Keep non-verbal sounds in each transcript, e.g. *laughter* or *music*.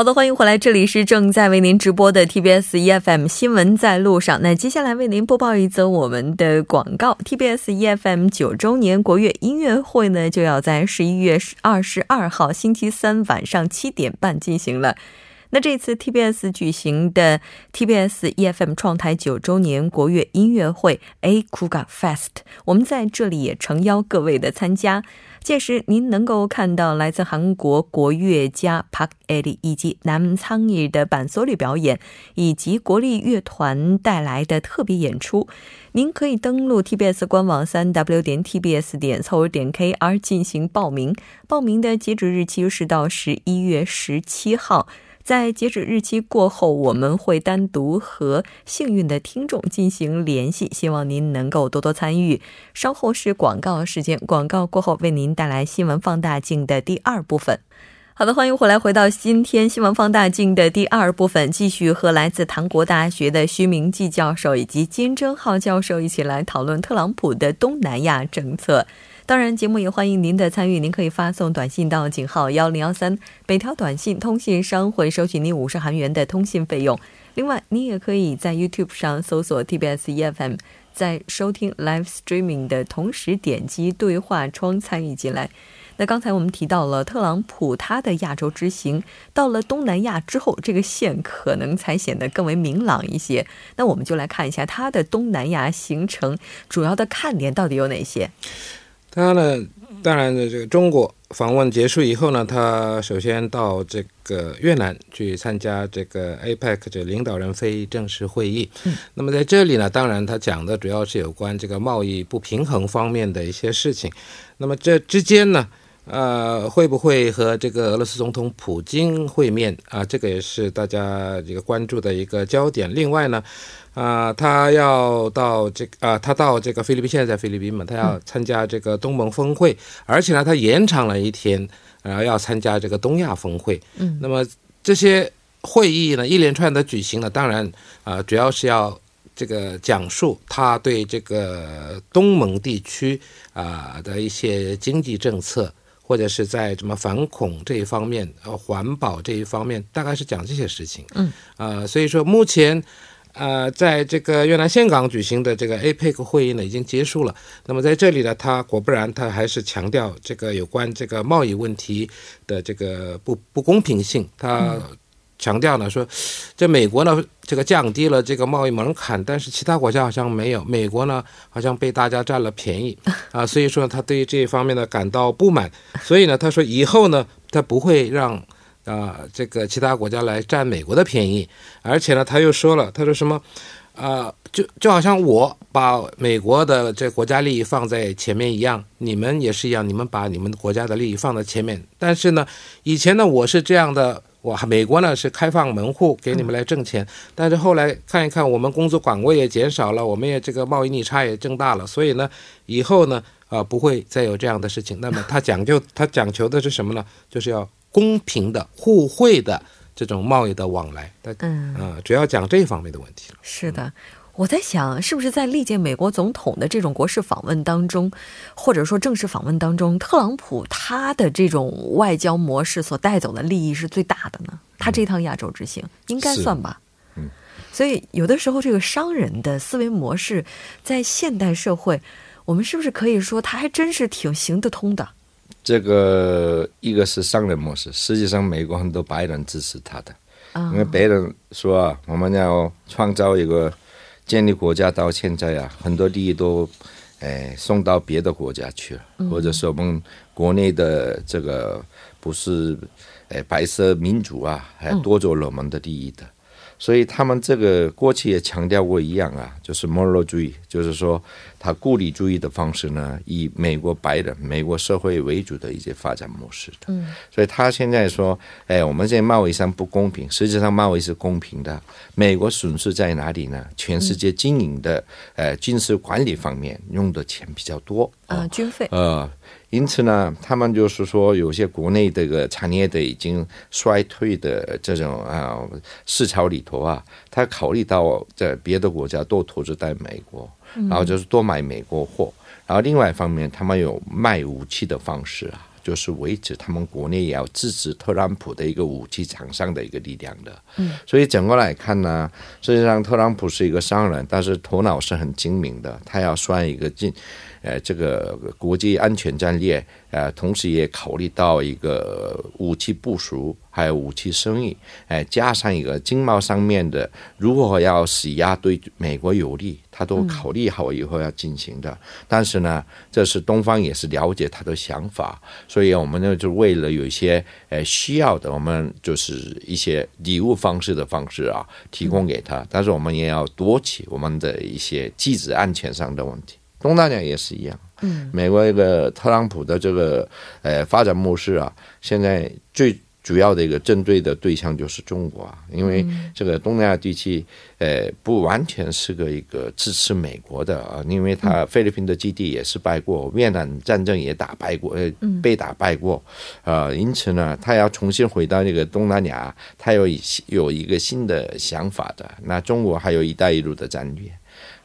好的，欢迎回来，这里是正在为您直播的 TBS EFM 新闻在路上。那接下来为您播报一则我们的广告：TBS EFM 九周年国乐音乐会呢，就要在十一月二十二号星期三晚上七点半进行了。那这次 TBS 举行的 TBS EFM 创台九周年国乐音乐会 A Kuga Fest，我们在这里也诚邀各位的参加。届时您能够看到来自韩国国乐家 Park Eri 以及南仓义的板索里表演，以及国立乐团带来的特别演出。您可以登录 TBS 官网三 W 点 TBS 点 c o 点 KR 进行报名。报名的截止日期是到十一月十七号。在截止日期过后，我们会单独和幸运的听众进行联系，希望您能够多多参与。稍后是广告时间，广告过后为您带来新闻放大镜的第二部分。好的，欢迎回来，回到今天新闻放大镜的第二部分，继续和来自唐国大学的徐明季教授以及金正浩教授一起来讨论特朗普的东南亚政策。当然，节目也欢迎您的参与。您可以发送短信到井号幺零幺三，每条短信通信商会收取您五十韩元的通信费用。另外，您也可以在 YouTube 上搜索 TBS EFM，在收听 Live Streaming 的同时点击对话窗参与进来。那刚才我们提到了特朗普他的亚洲之行，到了东南亚之后，这个线可能才显得更为明朗一些。那我们就来看一下他的东南亚行程主要的看点到底有哪些。他呢，当然的，这个中国访问结束以后呢，他首先到这个越南去参加这个 APEC 这领导人非正式会议。嗯，那么在这里呢，当然他讲的主要是有关这个贸易不平衡方面的一些事情。那么这之间呢，呃，会不会和这个俄罗斯总统普京会面啊？这个也是大家这个关注的一个焦点。另外呢。啊，他要到这个啊，他到这个菲律宾，现在在菲律宾嘛，他要参加这个东盟峰会，而且呢，他延长了一天，然后要参加这个东亚峰会。嗯，那么这些会议呢，一连串的举行呢，当然啊，主要是要这个讲述他对这个东盟地区啊的一些经济政策，或者是在什么反恐这一方面、呃环保这一方面，大概是讲这些事情。嗯，啊，所以说目前。呃，在这个越南岘港举行的这个 APEC 会议呢，已经结束了。那么在这里呢，他果不然，他还是强调这个有关这个贸易问题的这个不不公平性。他强调呢说，这美国呢这个降低了这个贸易门槛，但是其他国家好像没有，美国呢好像被大家占了便宜 *laughs* 啊。所以说他对于这一方面呢感到不满。所以呢，他说以后呢，他不会让。啊，这个其他国家来占美国的便宜，而且呢，他又说了，他说什么？啊，就就好像我把美国的这国家利益放在前面一样，你们也是一样，你们把你们国家的利益放在前面。但是呢，以前呢，我是这样的，我美国呢是开放门户给你们来挣钱，但是后来看一看，我们工作岗位也减少了，我们也这个贸易逆差也增大了，所以呢，以后呢，啊，不会再有这样的事情。那么他讲究，他讲求的是什么呢？就是要。公平的互惠的这种贸易的往来，嗯，啊，主要讲这方面的问题了。是的，我在想，是不是在历届美国总统的这种国事访问当中，或者说正式访问当中，特朗普他的这种外交模式所带走的利益是最大的呢？他这趟亚洲之行应该算吧？嗯，所以有的时候这个商人的思维模式，在现代社会，我们是不是可以说他还真是挺行得通的？这个一个是商人模式，实际上美国很多白人支持他的，因为白人说啊，我们要创造一个建立国家，到现在啊，很多利益都哎送到别的国家去了，或者说我们国内的这个不是哎白色民主啊，还夺走了我们的利益的。所以他们这个过去也强调过一样啊，就是 moral 主义，就是说他孤立主义的方式呢，以美国白人、美国社会为主的一些发展模式的。嗯，所以他现在说，哎，我们在贸易上不公平，实际上贸易是公平的。美国损失在哪里呢？全世界经营的呃军事管理方面用的钱比较多啊，军费呃。因此呢，他们就是说，有些国内这个产业的已经衰退的这种啊市场里头啊，他考虑到在别的国家多投资在美国，然后就是多买美国货。然后另外一方面，他们有卖武器的方式啊，就是维持他们国内也要支持特朗普的一个武器厂商的一个力量的。嗯，所以整个来看呢，实际上特朗普是一个商人，但是头脑是很精明的，他要算一个进。呃，这个国际安全战略，呃，同时也考虑到一个武器部署，还有武器生意，呃，加上一个经贸上面的，如果要施压对美国有利，他都考虑好以后要进行的。但是呢，这是东方也是了解他的想法，所以我们呢就为了有一些呃需要的，我们就是一些礼物方式的方式啊，提供给他。但是我们也要夺取我们的一些机制安全上的问题。东南亚也是一样，嗯，美国一个特朗普的这个呃发展模式啊，现在最主要的一个针对的对象就是中国啊，因为这个东南亚地区呃不完全是个一个支持美国的啊，因为他菲律宾的基地也失败过，越南战争也打败过，呃被打败过，呃，因此呢，他要重新回到那个东南亚，他有有一个新的想法的。那中国还有一带一路的战略。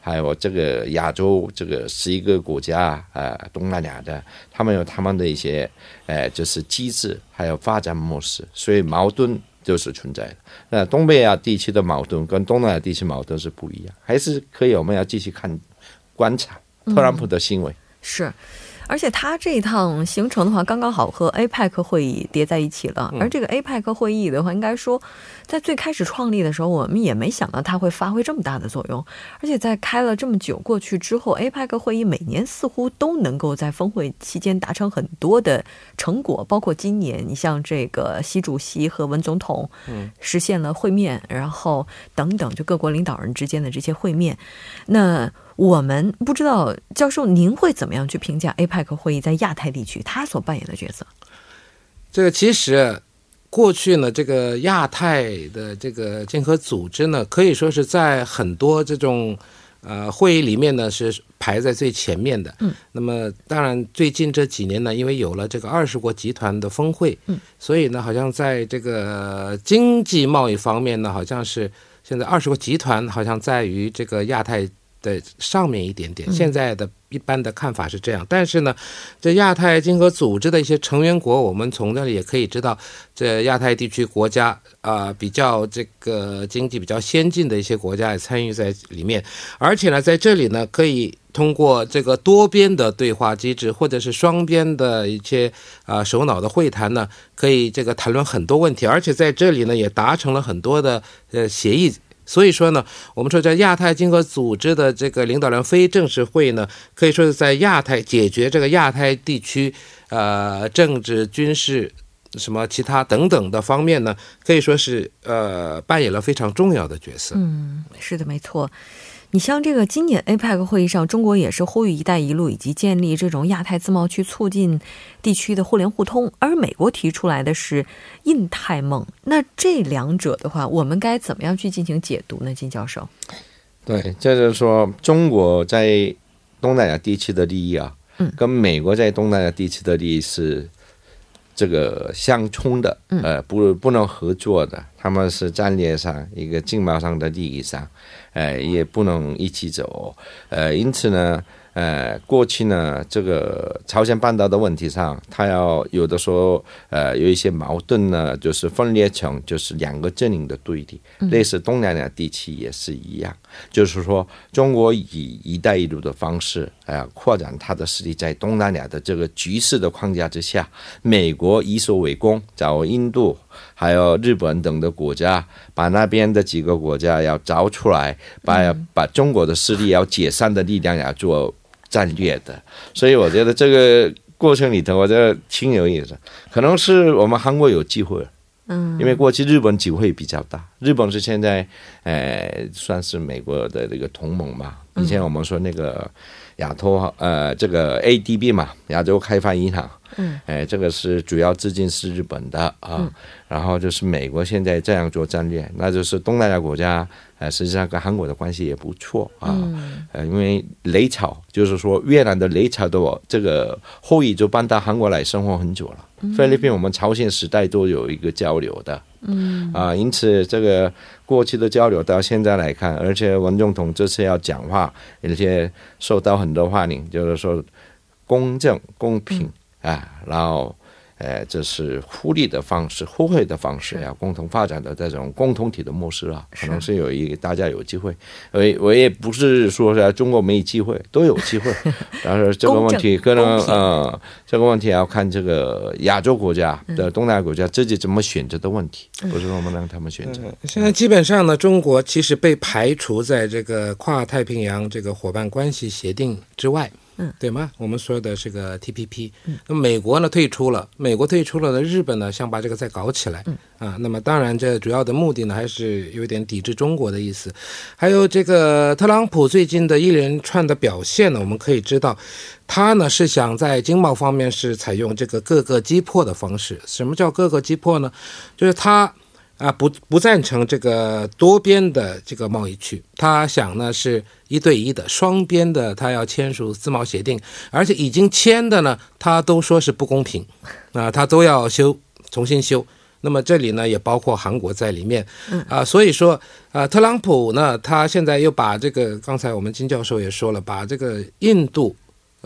还有这个亚洲这个十一个国家啊，东南亚的，他们有他们的一些，呃，就是机制，还有发展模式，所以矛盾就是存在的。那东北亚地区的矛盾跟东南亚地区矛盾是不一样，还是可以，我们要继续看观察特朗普的行为是。而且他这一趟行程的话，刚刚好和 APEC 会议叠在一起了。而这个 APEC 会议的话，应该说，在最开始创立的时候，我们也没想到它会发挥这么大的作用。而且在开了这么久过去之后，APEC 会议每年似乎都能够在峰会期间达成很多的成果，包括今年，你像这个习主席和文总统，嗯，实现了会面，然后等等，就各国领导人之间的这些会面，那。我们不知道，教授，您会怎么样去评价 APEC 会议在亚太地区它所扮演的角色？这个其实过去呢，这个亚太的这个经合组织呢，可以说是在很多这种呃会议里面呢是排在最前面的。嗯。那么当然，最近这几年呢，因为有了这个二十国集团的峰会，嗯，所以呢，好像在这个经济贸易方面呢，好像是现在二十国集团好像在于这个亚太。的上面一点点，现在的一般的看法是这样，但是呢，这亚太经合组织的一些成员国，我们从那里也可以知道，这亚太地区国家啊，比较这个经济比较先进的一些国家也参与在里面，而且呢，在这里呢，可以通过这个多边的对话机制，或者是双边的一些啊首脑的会谈呢，可以这个谈论很多问题，而且在这里呢，也达成了很多的呃协议。所以说呢，我们说在亚太经合组织的这个领导人非正式会呢，可以说是在亚太解决这个亚太地区呃政治、军事、什么其他等等的方面呢，可以说是呃扮演了非常重要的角色。嗯，是的，没错。你像这个今年 APEC 会议上，中国也是呼吁“一带一路”以及建立这种亚太自贸区，促进地区的互联互通。而美国提出来的是“印太梦”。那这两者的话，我们该怎么样去进行解读呢？金教授，对，就是说中国在东南亚地区的利益啊，嗯，跟美国在东南亚地区的利益是。这个相冲的，呃，不不能合作的，他们是战略上一个经贸上的利益上，呃，也不能一起走，呃，因此呢。呃，过去呢，这个朝鲜半岛的问题上，他要有的时候，呃，有一些矛盾呢，就是分裂成就是两个阵营的对立，类似东南亚地区也是一样，就是说，中国以“一带一路”的方式，呃，扩展它的势力，在东南亚的这个局势的框架之下，美国以守为攻，找印度还有日本等的国家，把那边的几个国家要找出来，把把中国的势力要解散的力量要做。战略的，所以我觉得这个过程里头，我觉得挺有意思。可能是我们韩国有机会，嗯，因为过去日本机会比较大。日本是现在，呃，算是美国的这个同盟嘛，以前我们说那个亚托呃这个 ADB 嘛，亚洲开发银行。嗯，哎，这个是主要资金是日本的啊，然后就是美国现在这样做战略，那就是东南亚国家，呃，实际上跟韩国的关系也不错啊，呃，因为雷草就是说越南的雷草的这个后裔就搬到韩国来生活很久了，菲律宾我们朝鲜时代都有一个交流的，嗯啊，因此这个过去的交流到现在来看，而且文仲同这次要讲话，而且受到很多欢迎，就是说公正公平。啊，然后，呃，这是互利的方式、互惠的方式，啊共同发展的这种共同体的模式啊，可能是有一大家有机会。我我也不是说是中国没机会，都有机会。*laughs* 但是这个问题可能呃，这个问题要看这个亚洲国家的东南亚国家自己怎么选择的问题，不是我们让他们选择。现在基本上呢，中国其实被排除在这个跨太平洋这个伙伴关系协定之外。嗯，对吗？我们说的这个 TPP，那美国呢退出了，美国退出了，呢日本呢想把这个再搞起来，啊，那么当然这主要的目的呢还是有点抵制中国的意思。还有这个特朗普最近的一连串的表现呢，我们可以知道，他呢是想在经贸方面是采用这个各个击破的方式。什么叫各个击破呢？就是他。啊，不不赞成这个多边的这个贸易区，他想呢是一对一的双边的，他要签署自贸协定，而且已经签的呢，他都说是不公平，啊，他都要修重新修。那么这里呢也包括韩国在里面，啊，所以说啊，特朗普呢，他现在又把这个刚才我们金教授也说了，把这个印度。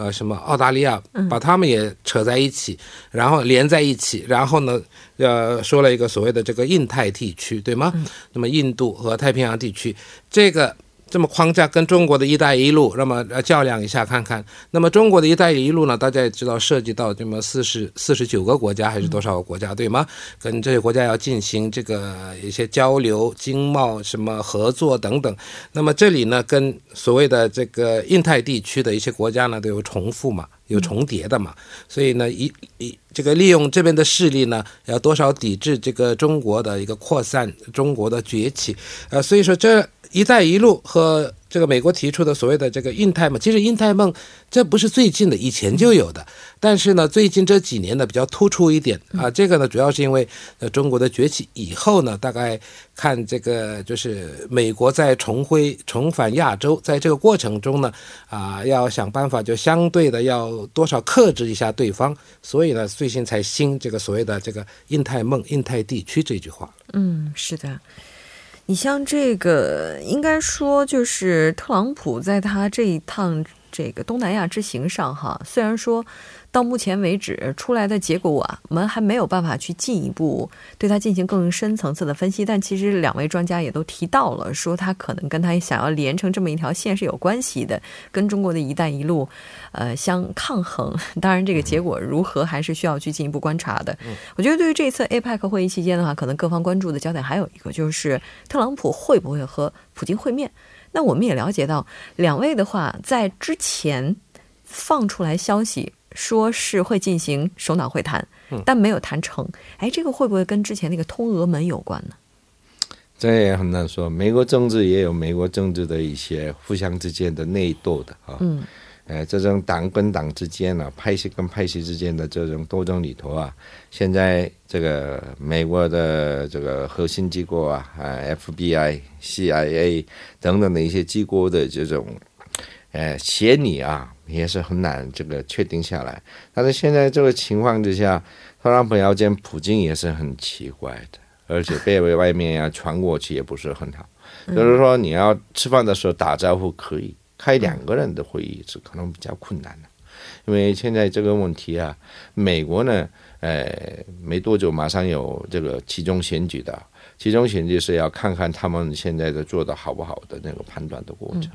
呃，什么澳大利亚把他们也扯在一起，然后连在一起，然后呢，呃，说了一个所谓的这个印太地区，对吗？那么印度和太平洋地区这个。这么框架跟中国的一带一路，那么呃较量一下看看。那么中国的一带一路呢，大家也知道涉及到这么四十四十九个国家还是多少个国家，对吗？跟这些国家要进行这个一些交流、经贸什么合作等等。那么这里呢，跟所谓的这个印太地区的一些国家呢，都有重复嘛，有重叠的嘛。所以呢，一一这个利用这边的势力呢，要多少抵制这个中国的一个扩散、中国的崛起。呃，所以说这。“一带一路”和这个美国提出的所谓的这个“印太梦”，其实“印太梦”这不是最近的，以前就有的。但是呢，最近这几年呢比较突出一点啊。这个呢，主要是因为呃中国的崛起以后呢，大概看这个就是美国在重回重返亚洲，在这个过程中呢，啊，要想办法就相对的要多少克制一下对方，所以呢，最近才兴这个所谓的这个“印太梦”、“印太地区”这句话。嗯，是的。你像这个，应该说就是特朗普在他这一趟这个东南亚之行上，哈，虽然说。到目前为止出来的结果啊，我们还没有办法去进一步对它进行更深层次的分析。但其实两位专家也都提到了，说它可能跟它想要连成这么一条线是有关系的，跟中国的一带一路，呃，相抗衡。当然，这个结果如何还是需要去进一步观察的。我觉得对于这一次 APEC 会议期间的话，可能各方关注的焦点还有一个，就是特朗普会不会和普京会面。那我们也了解到，两位的话在之前放出来消息。说是会进行首脑会谈，但没有谈成。哎，这个会不会跟之前那个通俄门有关呢？这也很难说。美国政治也有美国政治的一些互相之间的内斗的啊。嗯，哎，这种党跟党之间呢，派系跟派系之间的这种斗争里头啊，现在这个美国的这个核心机构啊，啊，FBI、CIA 等等的一些机构的这种，哎，协理啊。也是很难这个确定下来，但是现在这个情况之下，特朗普要见普京也是很奇怪的，而且被外面要传过去也不是很好。就是说你要吃饭的时候打招呼可以，开两个人的会议是可能比较困难的，因为现在这个问题啊，美国呢，呃，没多久马上有这个其中选举的，其中选举是要看看他们现在的做的好不好的那个判断的过程。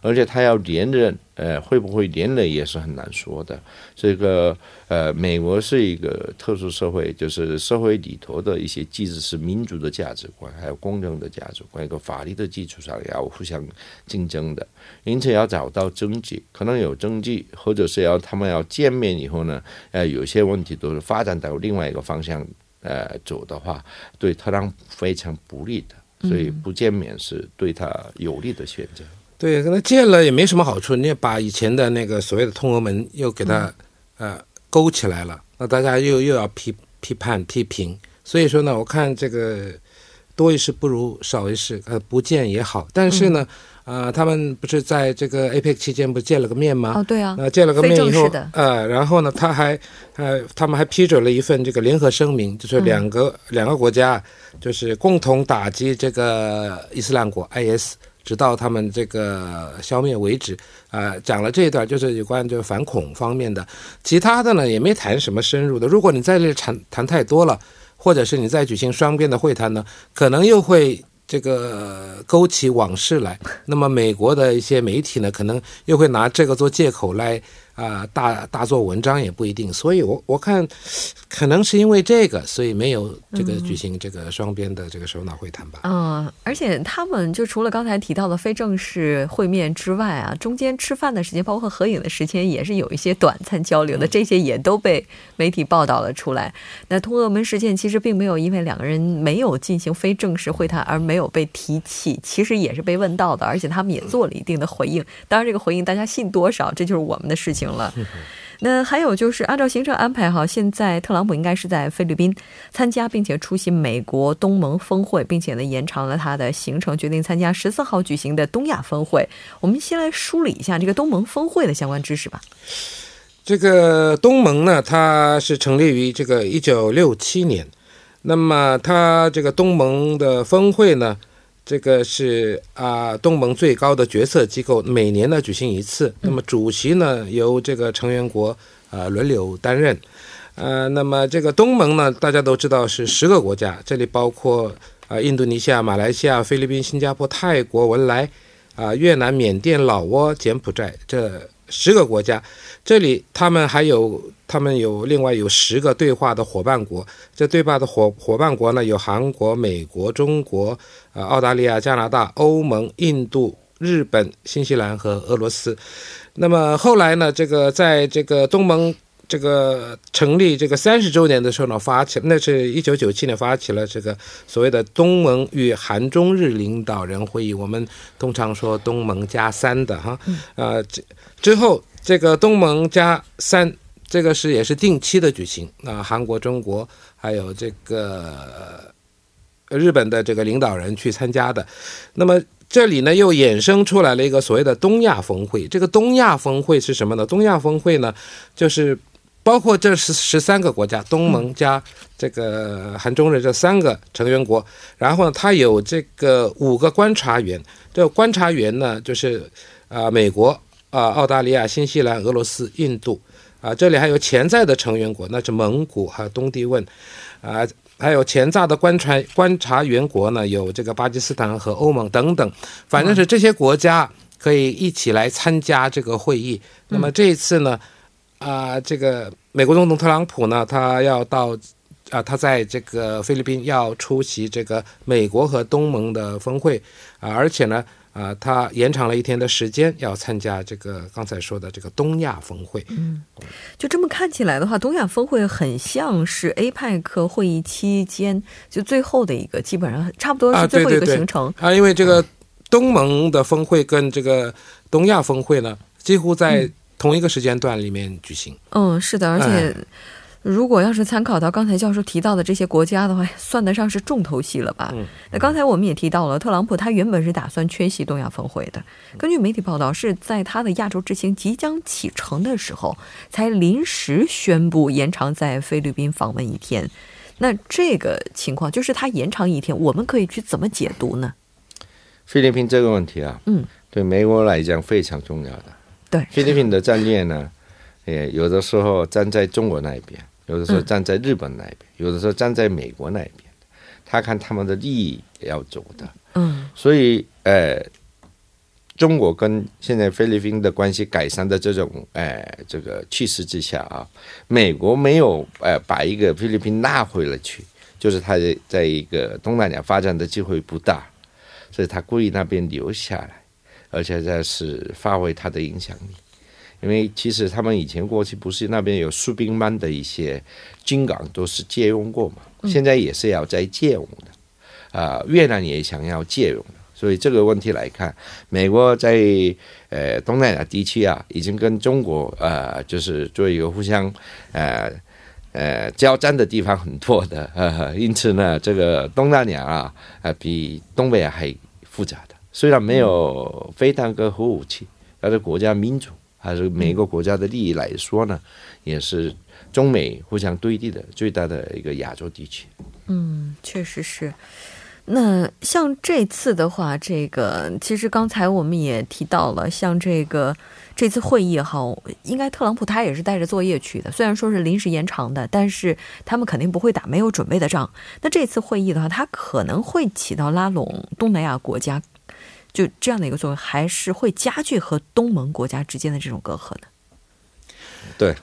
而且他要连任，呃，会不会连任也是很难说的。这个，呃，美国是一个特殊社会，就是社会里头的一些机制是民主的价值观，还有公正的价值观，一个法律的基础上要互相竞争的。因此要找到证据，可能有证据，或者是要他们要见面以后呢，呃，有些问题都是发展到另外一个方向，呃，走的话，对特朗普非常不利的，所以不见面是对他有利的选择。对，跟他建了也没什么好处，你也把以前的那个所谓的通俄门又给他、呃勾起来了，那大家又又要批批判批评，所以说呢，我看这个多一事不如少一事，呃，不见也好。但是呢，呃，他们不是在这个 APEC 期间不是见了个面吗？哦，对啊，呃，见了个面以后呃，然后呢，他还呃，他们还批准了一份这个联合声明，就是两个、两个国家就是共同打击这个伊斯兰国 IS，直到他们这个消灭为止。啊、讲了这一段就是有关这个反恐方面的，其他的呢也没谈什么深入的。如果你在这谈谈太多了，或者是你再举行双边的会谈呢，可能又会。这个勾起往事来，那么美国的一些媒体呢，可能又会拿这个做借口来啊、大大做文章也不一定。所以我我看，可能是因为这个，所以没有这个举行这个双边的这个首脑会谈吧。嗯，而且他们就除了刚才提到的非正式会面之外啊，中间吃饭的时间，包括合影的时间，也是有一些短暂交流的，这些也都被媒体报道了出来。那通俄门事件其实并没有因为两个人没有进行非正式会谈而没有被提起，其实也是被问到的，而且他们也做了一定的回应。当然，这个回应大家信多少，这就是我们的事情了。那还有就是，按照行程安排哈，现在特朗普应该是在菲律宾参加，并且出席美国东盟峰会，并且呢延长了他的行程，决定参加十四号举行的东亚峰会。我们先来梳理一下这个东盟峰会的相关知识吧。这个东盟呢，它是成立于这个一九六七年，那么它这个东盟的峰会呢，这个是啊、东盟最高的决策机构，每年呢举行一次。那么主席呢由这个成员国呃轮流担任。呃，那么这个东盟呢，大家都知道是十个国家，这里包括啊、印度尼西亚、马来西亚、菲律宾、新加坡、泰国、文莱啊、越南、缅甸、老挝、柬埔寨这十个国家。这里他们还有，他们有另外有十个对话的伙伴国。这对话的伙伙伴国呢，有韩国、美国、中国、呃澳大利亚、加拿大、欧盟、印度、日本、新西兰和俄罗斯。那么后来呢，这个在这个东盟这个成立这个三十周年的时候呢，发起那是一九九七年发起了这个所谓的东盟与韩中日领导人会议，我们通常说东盟加三的哈，呃，这之后这个东盟加三。这个是也是定期的举行啊、韩国、中国还有这个呃日本的这个领导人去参加的。那么这里呢又衍生出来了一个所谓的东亚峰会。这个东亚峰会是什么呢？东亚峰会呢，就是包括这十十三个国家，东盟加这个韩中日这三个成员国，然后呢，它有这个五个观察员。这个观察员呢，就是啊、美国啊、澳大利亚、新西兰、俄罗斯、印度啊，这里还有潜在的成员国，那是蒙古还有东帝汶啊。还有潜在的观察观察员国呢，有这个巴基斯坦和欧盟等等，反正是这些国家可以一起来参加这个会议。那么这一次呢，啊、这个美国总统特朗普呢，他要到啊、他在这个菲律宾要出席这个美国和东盟的峰会啊、而且呢，啊、他延长了一天的时间，要参加这个刚才说的这个东亚峰会。嗯就这么看起来的话，东亚峰会很像是 APEC 会议期间就最后的一个，基本上差不多啊是最后一个行程。啊，因为这个东盟的峰会跟这个东亚峰会呢，几乎在同一个时间段里面举行。嗯，是的，而且哎如果要是参考到刚才教授提到的这些国家的话，算得上是重头戏了吧？嗯那刚才我们也提到了，特朗普他原本是打算缺席东亚峰会的。根据媒体报道，是在他的亚洲之行即将启程的时候，才临时宣布延长在菲律宾访问一天。那这个情况就是他延长一天，我们可以去怎么解读呢？菲律宾这个问题啊，嗯，对美国来讲非常重要的。对，菲律宾的战略呢，也有的时候站在中国那一边，有的时候嗯。站在日本那一边，有的时候站在美国那一边。他看他们的利益也要走的，嗯。所以呃，中国跟现在菲律宾的关系改善的这种呃这个趋势之下啊，美国没有呃把一个菲律宾拉回了去，就是他在在一个东南亚发展的机会不大，所以他故意那边留下来，而且这是发挥它的影响力。因为其实他们以前过去不是那边有苏宾曼的一些军港都是借用过嘛，现在也是要再借用的，啊、越南也想要借用的，所以这个问题来看，美国在呃东南亚地区啊，已经跟中国呃就是做一个互相呃呃交战的地方很多的，呃，因此呢，这个东南亚啊，呃比东北亚还复杂的。虽然没有飞弹跟核武器，但是国家民主还是每个国家的利益来说呢，也是中美互相对立的最大的一个亚洲地区。嗯，确实是。那像这次的话，这个其实刚才我们也提到了，像这个这次会议哈，应该特朗普他也是带着作业去的，虽然说是临时延长的，但是他们肯定不会打没有准备的仗。那这次会议的话，他可能会起到拉拢东南亚国家就这样的一个作用，还是会加剧和东盟国家之间的这种隔阂呢？对，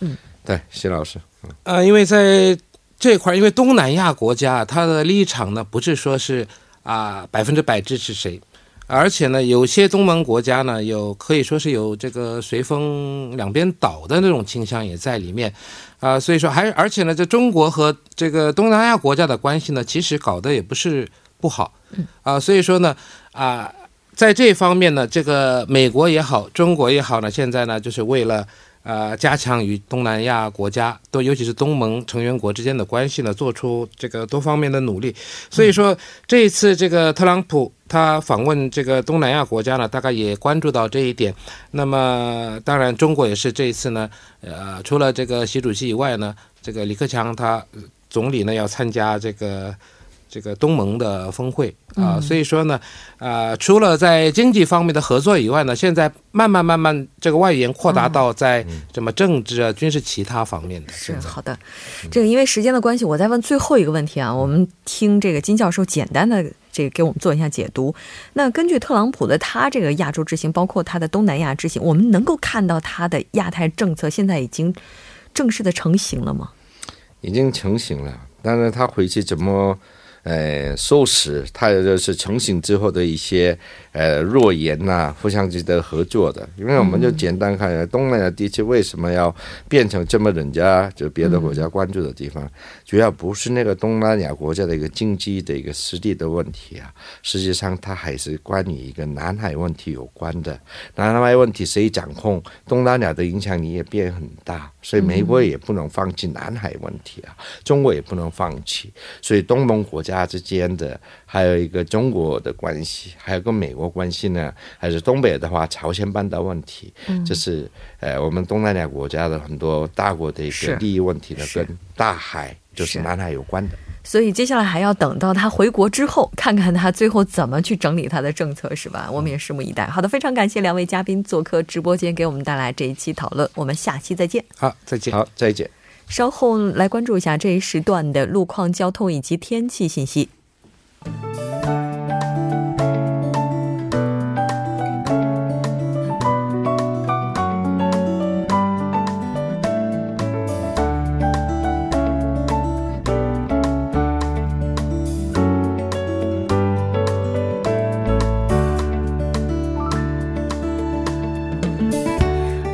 嗯，对，谢老师，嗯。啊，因为在。这块，因为东南亚国家，它的立场呢，不是说是啊百分之百支持谁，而且呢，有些东盟国家呢，有可以说是有这个随风两边倒的那种倾向也在里面，啊，所以说还而且呢，这中国和这个东南亚国家的关系呢，其实搞得也不是不好，啊，所以说呢，啊，在这方面呢，这个美国也好，中国也好呢，现在呢，就是为了。呃，加强与东南亚国家，都尤其是东盟成员国之间的关系呢，做出这个多方面的努力。所以说，这一次这个特朗普他访问这个东南亚国家呢，大概也关注到这一点。那么，当然中国也是这一次呢，呃，除了这个习主席以外呢，这个李克强他总理呢要参加这个。这个东盟的峰会啊，所以说呢，啊，除了在经济方面的合作以外呢，现在慢慢慢慢这个外延扩大到在什么政治啊、军事其他方面的。是好的，这个因为时间的关系，我再问最后一个问题啊，我们听这个金教授简单的这个给我们做一下解读。那根据特朗普的他这个亚洲之行，包括他的东南亚之行，我们能够看到他的亚太政策现在已经正式的成型了吗？已经成型了，但是他回去怎么？呃，收拾他也就是成型之后的一些呃弱言呐，互相值得合作的。因为我们就简单看一下，东南亚地区为什么要变成这么人家就别的国家关注的地方，主要不是那个东南亚国家的一个经济的一个实力的问题啊，实际上它还是关于一个南海问题有关的。南海问题谁掌控，东南亚的影响力也变很大，所以美国也不能放弃南海问题啊，中国也不能放弃，所以东盟国家。之间的还有一个中国的关系，还有跟美国关系呢，还是东北的话，朝鲜半岛问题，这是呃我们东南亚国家的很多大国的一个利益问题呢，跟大海就是南海有关的。所以接下来还要等到他回国之后，看看他最后怎么去整理他的政策，是吧？我们也拭目以待。好的，非常感谢两位嘉宾做客直播间，给我们带来这一期讨论。我们下期再见。好，再见。好，再见。稍后来关注一下这一时段的路况、交通以及天气信息。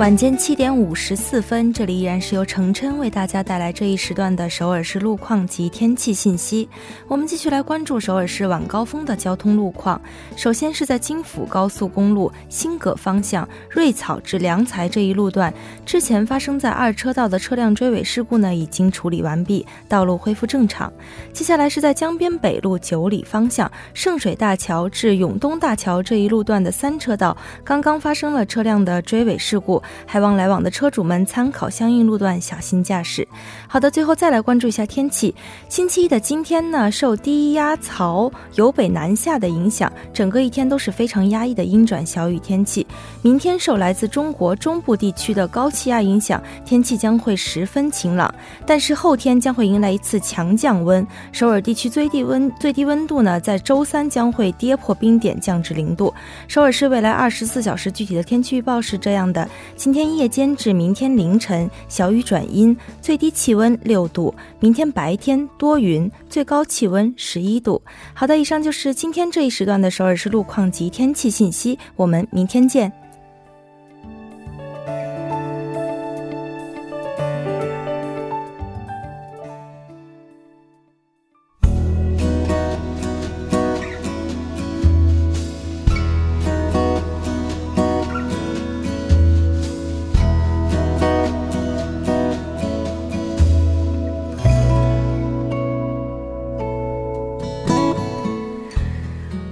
晚间七点五十四分，这里依然是由程琛为大家带来这一时段的首尔市路况及天气信息。我们继续来关注首尔市晚高峰的交通路况。首先是在京釜高速公路新葛方向瑞草至良才这一路段，之前发生在二车道的车辆追尾事故呢，已经处理完毕，道路恢复正常。接下来是在江边北路九里方向圣水大桥至永东大桥这一路段的三车道，刚刚发生了车辆的追尾事故。还望来往的车主们参考相应路段，小心驾驶。好的，最后再来关注一下天气。星期一的今天呢，受低压槽由北南下的影响，整个一天都是非常压抑的阴转小雨天气。明天受来自中国中部地区的高气压影响，天气将会十分晴朗。但是后天将会迎来一次强降温，首尔地区最低温最低温度呢，在周三将会跌破冰点，降至零度。首尔市未来二十四小时具体的天气预报是这样的。今天夜间至明天凌晨小雨转阴，最低气温六度。明天白天多云，最高气温十一度。好的，以上就是今天这一时段的首尔市路况及天气信息。我们明天见。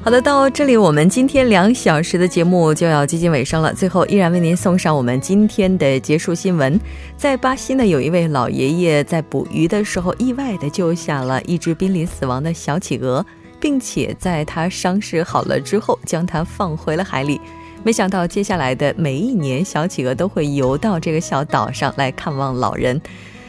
好的，到这里我们今天两小时的节目就要接近尾声了。最后，依然为您送上我们今天的结束新闻。在巴西呢，有一位老爷爷在捕鱼的时候，意外的救下了一只濒临死亡的小企鹅，并且在他伤势好了之后，将它放回了海里。没想到，接下来的每一年，小企鹅都会游到这个小岛上来看望老人。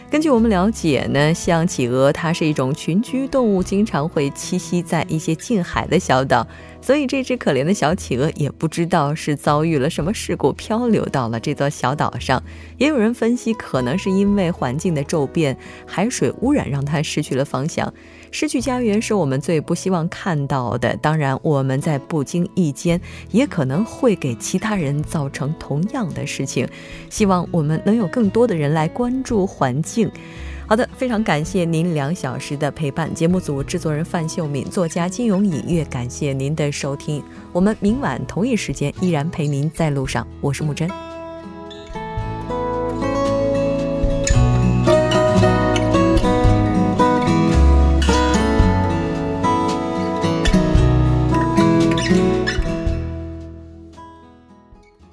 根据我们了解呢，像企鹅，它是一种群居动物，经常会栖息在一些近海的小岛。所以这只可怜的小企鹅也不知道是遭遇了什么事故，漂流到了这座小岛上。也有人分析，可能是因为环境的骤变、海水污染，让它失去了方向。失去家园是我们最不希望看到的。当然，我们在不经意间也可能会给其他人造成同样的事情。希望我们能有更多的人来关注环境。好的，非常感谢您两小时的陪伴。节目组制作人范秀敏，作家金勇隐月，感谢您的收听。我们明晚同一时间依然陪您在路上。我是木真。